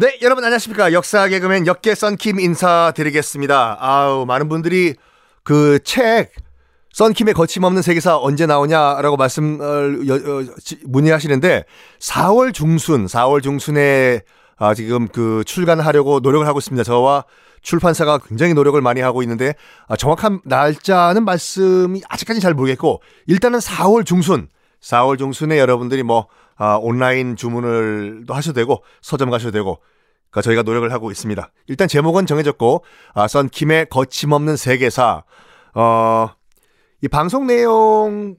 네, 여러분 안녕하십니까. 역사 개그맨 역계 썬킴 인사드리겠습니다. 아우, 많은 분들이 그 책, 썬킴의 거침없는 세계사 언제 나오냐라고 말씀을 문의하시는데 4월 중순, 4월 중순에 아, 지금 그 출간하려고 노력을 하고 있습니다. 저와 출판사가 굉장히 노력을 많이 하고 있는데 아, 정확한 날짜는 말씀이 아직까지 잘 모르겠고 일단은 4월 중순, 4월 중순에 여러분들이 뭐 아, 온라인 주문을도 하셔도 되고 서점 가셔도 되고 그러니까 저희가 노력을 하고 있습니다. 일단 제목은 정해졌고 아, 썬킴의 거침없는 세계사 어, 이 방송 내용에서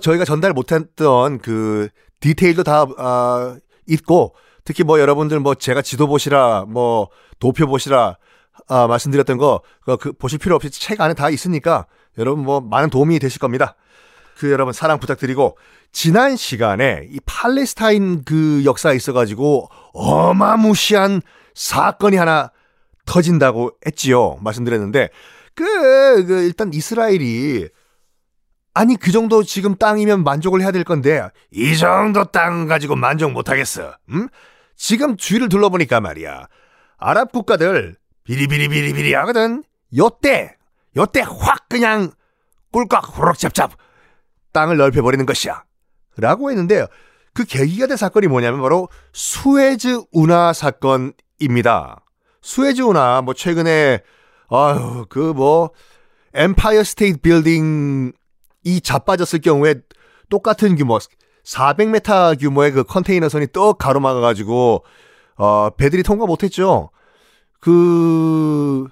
저희가 전달 못했던 그 디테일도 다 아, 있고 특히 뭐 여러분들 뭐 제가 지도 보시라 뭐 도표 보시라 아, 말씀드렸던 거 그 보실 필요 없이 책 안에 다 있으니까 여러분 뭐 많은 도움이 되실 겁니다. 그 여러분 사랑 부탁드리고 지난 시간에 이 팔레스타인 그 역사에 있어가지고 어마무시한 사건이 하나 터진다고 했지요. 말씀드렸는데 그, 그 일단 이스라엘이 아니 그 정도 지금 땅이면 만족을 해야 될 건데 이 정도 땅 가지고 만족 못하겠어. 음? 지금 주위를 둘러보니까 말이야. 아랍 국가들 비리비리비리비리 하거든. 요때 요때 확 그냥 꿀꺽 후룩짭짭 땅을 넓혀버리는 것이야. 라고 했는데 그 계기가 된 사건이 뭐냐면 바로 수에즈 운하 사건입니다. 수에즈 운하 뭐 최근에 아유 그 뭐 엠파이어 스테이트 빌딩 이 자빠졌을 경우에 똑같은 규모 400m 규모의 그 컨테이너선이 떡 가로막아 가지고 어 배들이 통과 못 했죠. 그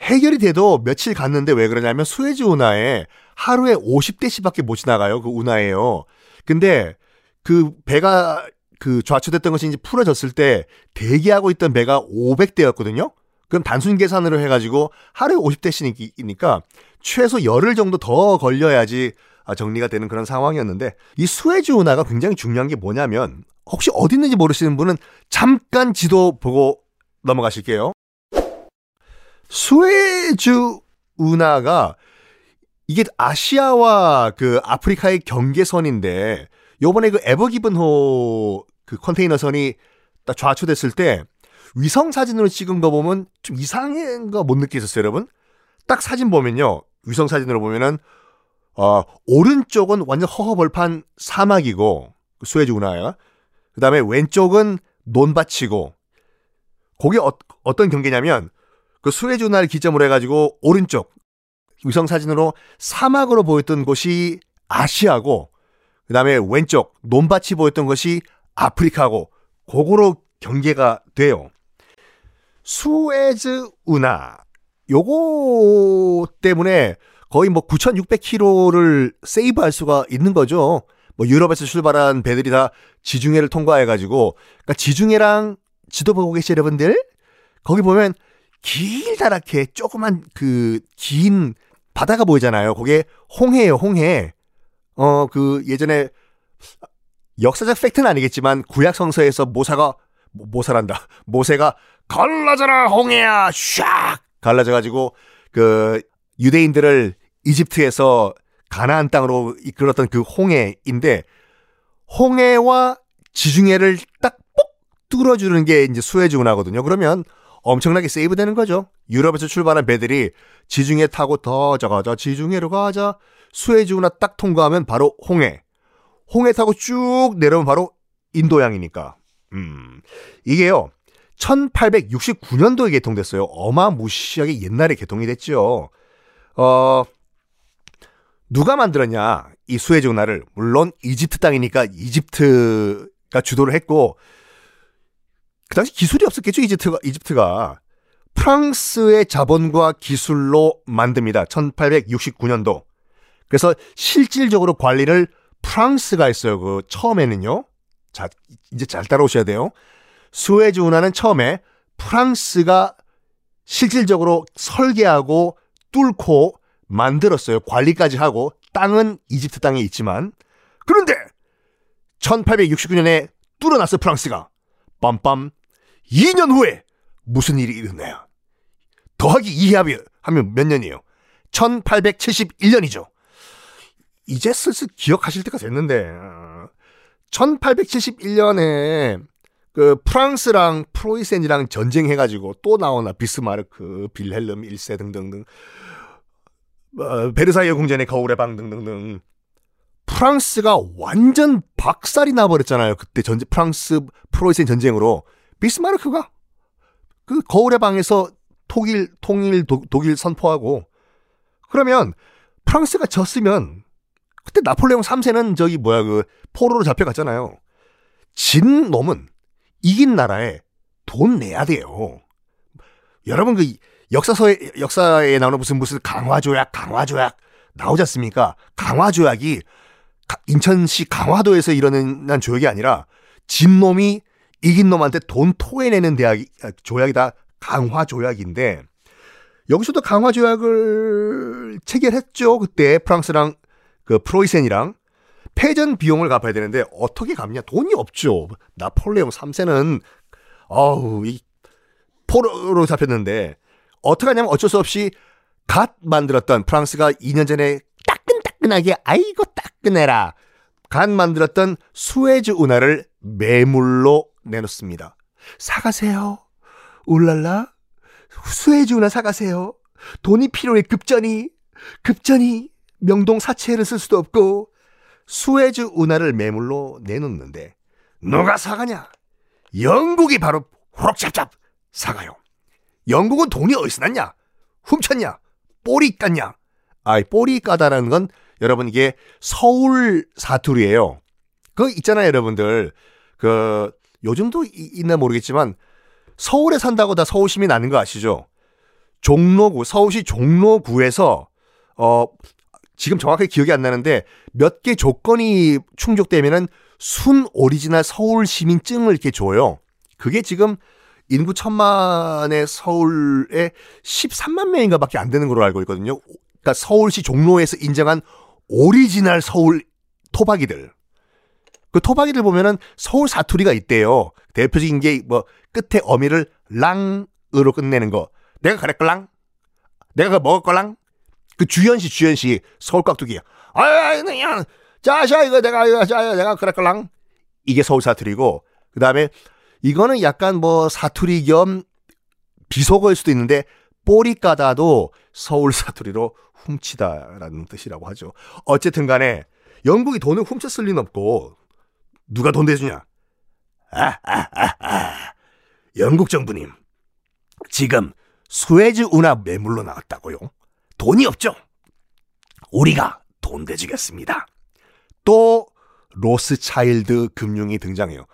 해결이 돼도 며칠 갔는데 왜 그러냐면 수에즈 운하에 하루에 50대씩밖에 못 지나가요. 그 운하에요. 근데 그 배가 그 좌초됐던 것이 이제 풀어졌을 때 대기하고 있던 배가 500대였거든요. 그럼 단순 계산으로 해가지고 하루에 50대씩이니까 최소 열흘 정도 더 걸려야지 아, 정리가 되는 그런 상황이었는데 이 수에즈 운하가 굉장히 중요한 게 뭐냐면 혹시 어디 있는지 모르시는 분은 잠깐 지도 보고 넘어가실게요. 수에즈 운하가 이게 아시아와 그 아프리카의 경계선인데 요번에 그 에버기븐호 그 컨테이너선이 딱 좌초됐을 때 위성 사진으로 찍은 거 보면 좀 이상한 거 못 느끼셨어요, 여러분? 딱 사진 보면요. 위성 사진으로 보면은 어, 오른쪽은 완전 허허벌판 사막이고 그 수에즈 운하야. 그다음에 왼쪽은 논밭이고 거기 어, 어떤 경계냐면 그 수에즈 운하를 기점으로 해 가지고 오른쪽 위성 사진으로 사막으로 보였던 곳이 아시아고 그다음에 왼쪽 논밭이 보였던 것이 아프리카고 그거로 경계가 돼요. 수에즈 운하 요거 때문에 거의 뭐 9,600km를 세이브할 수가 있는 거죠. 뭐 유럽에서 출발한 배들이 다 지중해를 통과해 가지고 그러니까 지중해랑 지도 보고 계시 여러분들 거기 보면 길다랗게 조그만 그 긴 바다가 보이잖아요. 그게 홍해예요, 홍해. 어, 그 예전에 역사적 팩트는 아니겠지만 구약 성서에서 모사가 모사란다. 모세가 갈라져라 홍해야 샥 갈라져 가지고 그 유대인들을 이집트에서 가나안 땅으로 이끌었던 그 홍해인데 홍해와 지중해를 딱 뽁 뚫어주는 게 이제 수에즈 운하거든요. 그러면 엄청나게 세이브 되는 거죠. 유럽에서 출발한 배들이 지중해 타고 더 저가자 지중해로 가자 수에즈 운하 딱 통과하면 바로 홍해. 홍해 타고 쭉 내려오면 바로 인도양이니까. 음. 이게요. 1869년도에 개통됐어요. 어마무시하게 옛날에 개통이 됐죠. 어, 누가 만들었냐? 이 수에즈 운하를. 물론 이집트 땅이니까 이집트가 주도를 했고, 그 당시 기술이 없었겠죠, 이집트가. 이집트가. 프랑스의 자본과 기술로 만듭니다. 1869년도. 그래서 실질적으로 관리를 프랑스가 했어요. 그 처음에는요. 자, 이제 잘 따라오셔야 돼요. 수에즈 운하는 처음에 프랑스가 실질적으로 설계하고 뚫고 만들었어요. 관리까지 하고 땅은 이집트 땅에 있지만 그런데 1869년에 뚫어놨어 프랑스가 빰빰 2년 후에 무슨 일이 일어나요? 더하기 2합이 하면 몇 년이에요? 1871년이죠. 이제 슬슬 기억하실 때가 됐는데 1871년에 그 프랑스랑 프로이센이랑 전쟁해가지고 또 나오나 비스마르크, 빌헬름 1세 등등등 어, 베르사유 궁전의 거울의 방 등등등 프랑스가 완전 박살이 나버렸잖아요. 그때 전쟁 프랑스 프로이센 전쟁으로 비스마르크가 그 거울의 방에서 독일 통일 도, 독일 선포하고 그러면 프랑스가 졌으면 그때 나폴레옹 3세는 저기 뭐야 그 포로로 잡혀갔잖아요. 진 놈은 이긴 나라에 돈 내야 돼요. 여러분 그 역사서에 역사에 나오는 무슨 무슨 강화조약 강화조약 나오지 않습니까? 강화조약이 인천시 강화도에서 일어난 조약이 아니라 진 놈이 이긴 놈한테 돈 토해내는 대학이 아, 조약이 다 강화 조약인데 여기서도 강화 조약을 체결했죠. 그때 프랑스랑 그 프로이센이랑 패전 비용을 갚아야 되는데 어떻게 갚냐? 돈이 없죠. 나폴레옹 3세는 어우 이 포로로 잡혔는데 어떻게 하냐면 어쩔 수 없이 갓 만들었던 프랑스가 2년 전에 따끈따끈하게 아이고 따끈해라 갓 만들었던 수에즈 운하를 매물로 내놓습니다. 사가세요. 울랄라. 운하 사가세요. 돈이 필요해 급전이 급전이 명동 사채를 쓸 수도 없고 수에즈 운하를 매물로 내놓는데 누가 사가냐? 영국이 바로 호록잡잡 사가요. 영국은 돈이 어디서 났냐? 훔쳤냐? 뽀리 깠냐? 아이 뽀리 까다라는 건 여러분 이게 서울 사투리예요. 그 있잖아요, 여러분들. 그 요즘도 있나 모르겠지만 서울에 산다고 다 서울 시민 아는 거 아시죠? 종로구 서울시 종로구에서 어 지금 정확하게 기억이 안 나는데 몇 개 조건이 충족되면은 순 오리지널 서울 시민증을 이렇게 줘요. 그게 지금 인구 천만의 서울에 13만 명인가 밖에 안 되는 걸로 알고 있거든요. 그러니까 서울시 종로에서 인정한 오리지널 서울 토박이들. 그 토박이들 보면은 서울 사투리가 있대요. 대표적인 게 뭐 끝에 어미를 랑으로 끝내는 거. 내가 그랬걸랑? 내가 그 먹었걸랑? 그 주현 씨, 주현 씨 서울 깍두기. 아유, 그냥 자샤 이거 내가 이거 자 내가 그랬걸랑? 이게 서울 사투리고 그 다음에 이거는 약간 뭐 사투리 겸 비속어일 수도 있는데 꼬리 까다도 서울 사투리로 훔치다라는 뜻이라고 하죠. 어쨌든 간에 영국이 돈을 훔쳤을 리는 없고 누가 돈 대주냐? 아, 아, 아, 아. 영국 정부님 지금 수에즈 운하 매물로 나왔다고요. 돈이 없죠? 우리가 돈 대주겠습니다. 또 로스차일드 금융이 등장해요.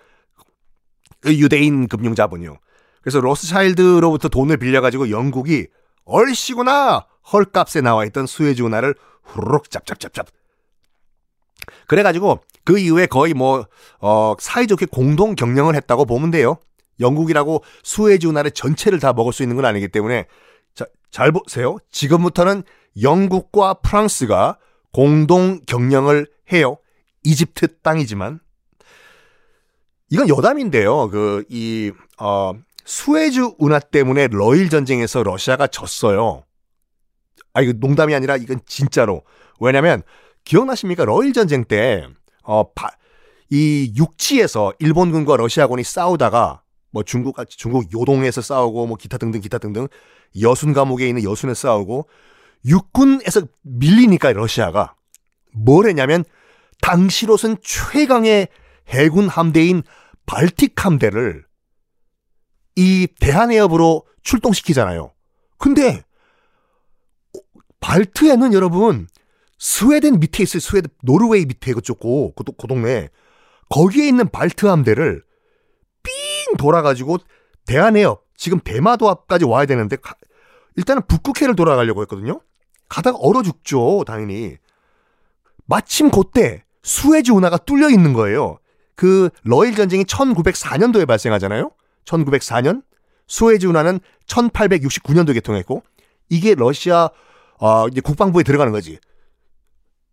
그 유대인 금융 자본이요. 그래서 로스차일드로부터 돈을 빌려가지고 영국이 얼씨구나 헐값에 나와 있던 수에즈 운하를 후루룩 짭짭짭짭. 그래가지고 그 이후에 거의 뭐, 어, 사이좋게 공동 경영을 했다고 보면 돼요. 영국이라고 수에즈 운하를 전체를 다 먹을 수 있는 건 아니기 때문에 자, 잘 보세요. 지금부터는 영국과 프랑스가 공동 경영을 해요. 이집트 땅이지만 이건 여담인데요. 그 이 어, 수에즈 운하 때문에 러일 전쟁에서 러시아가 졌어요. 아 이거 농담이 아니라 이건 진짜로. 왜냐면 기억나십니까? 러일 전쟁 때 어, 바, 이 육지에서 일본군과 러시아군이 싸우다가 뭐 중국 중국 요동에서 싸우고 뭐 기타 등등 기타 등등 여순 감옥에 있는 여순에 싸우고 육군에서 밀리니까 러시아가 뭘 했냐면 당시로선 최강의 해군 함대인 발틱 함대를 이 대한해협으로 출동시키잖아요. 근데 발트에는 여러분 스웨덴 밑에 있어요. 스웨덴 노르웨이 밑에 그쪽 고, 그, 그 동네 거기에 있는 발트 함대를 삥 돌아가지고 대한해협 지금 대마도 앞까지 와야 되는데 가, 일단은 북극해를 돌아가려고 했거든요. 가다가 얼어 죽죠, 당연히. 마침 그때 수에즈 운하가 뚫려 있는 거예요. 그 러일 전쟁이 1904년도에 발생하잖아요. 1904년 수에즈 운하는 1869년도에 개통했고 이게 러시아 어, 이제 국방부에 들어가는 거지.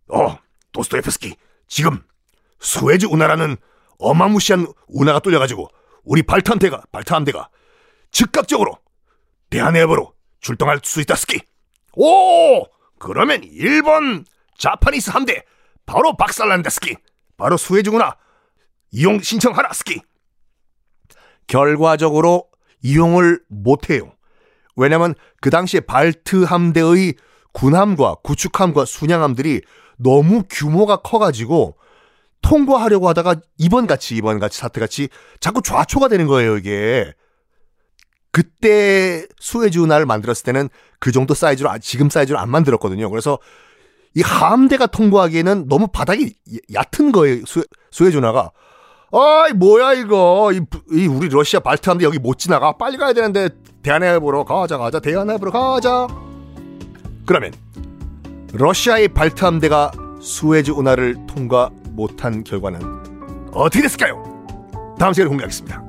어, 도스토예프스키 지금 수에즈 운하라는 어마무시한 운하가 뚫려가지고 우리 발탄대가 발탄함대가 즉각적으로 대한해협으로 출동할 수 있다 스키. 오, 그러면 일본 자파니스 함대 바로 박살난다 스키. 바로 수에즈 운하 이용 신청하라 스키. 결과적으로 이용을 못해요. 왜냐면 그 당시에 발트 함대의 군함과 구축함과 순양함들이 너무 규모가 커가지고 통과하려고 하다가 이번 같이 이번 같이 사태 같이 자꾸 좌초가 되는 거예요 이게. 그때 수에즈 운하를 만들었을 때는 그 정도 사이즈로 아, 지금 사이즈로 안 만들었거든요. 그래서 이 함대가 통과하기에는 너무 바닥이 얕은 거예요. 수, 수에즈 운하가. 아이 뭐야 이거 이, 이 우리 러시아 발트 함대 여기 못 지나가 빨리 가야 되는데 대한해보러 가자 가자 대한해보러 가자. 그러면 러시아의 발트 함대가 수에즈 운하를 통과 못한 결과는 어떻게 됐을까요? 다음 시간에 공개하겠습니다.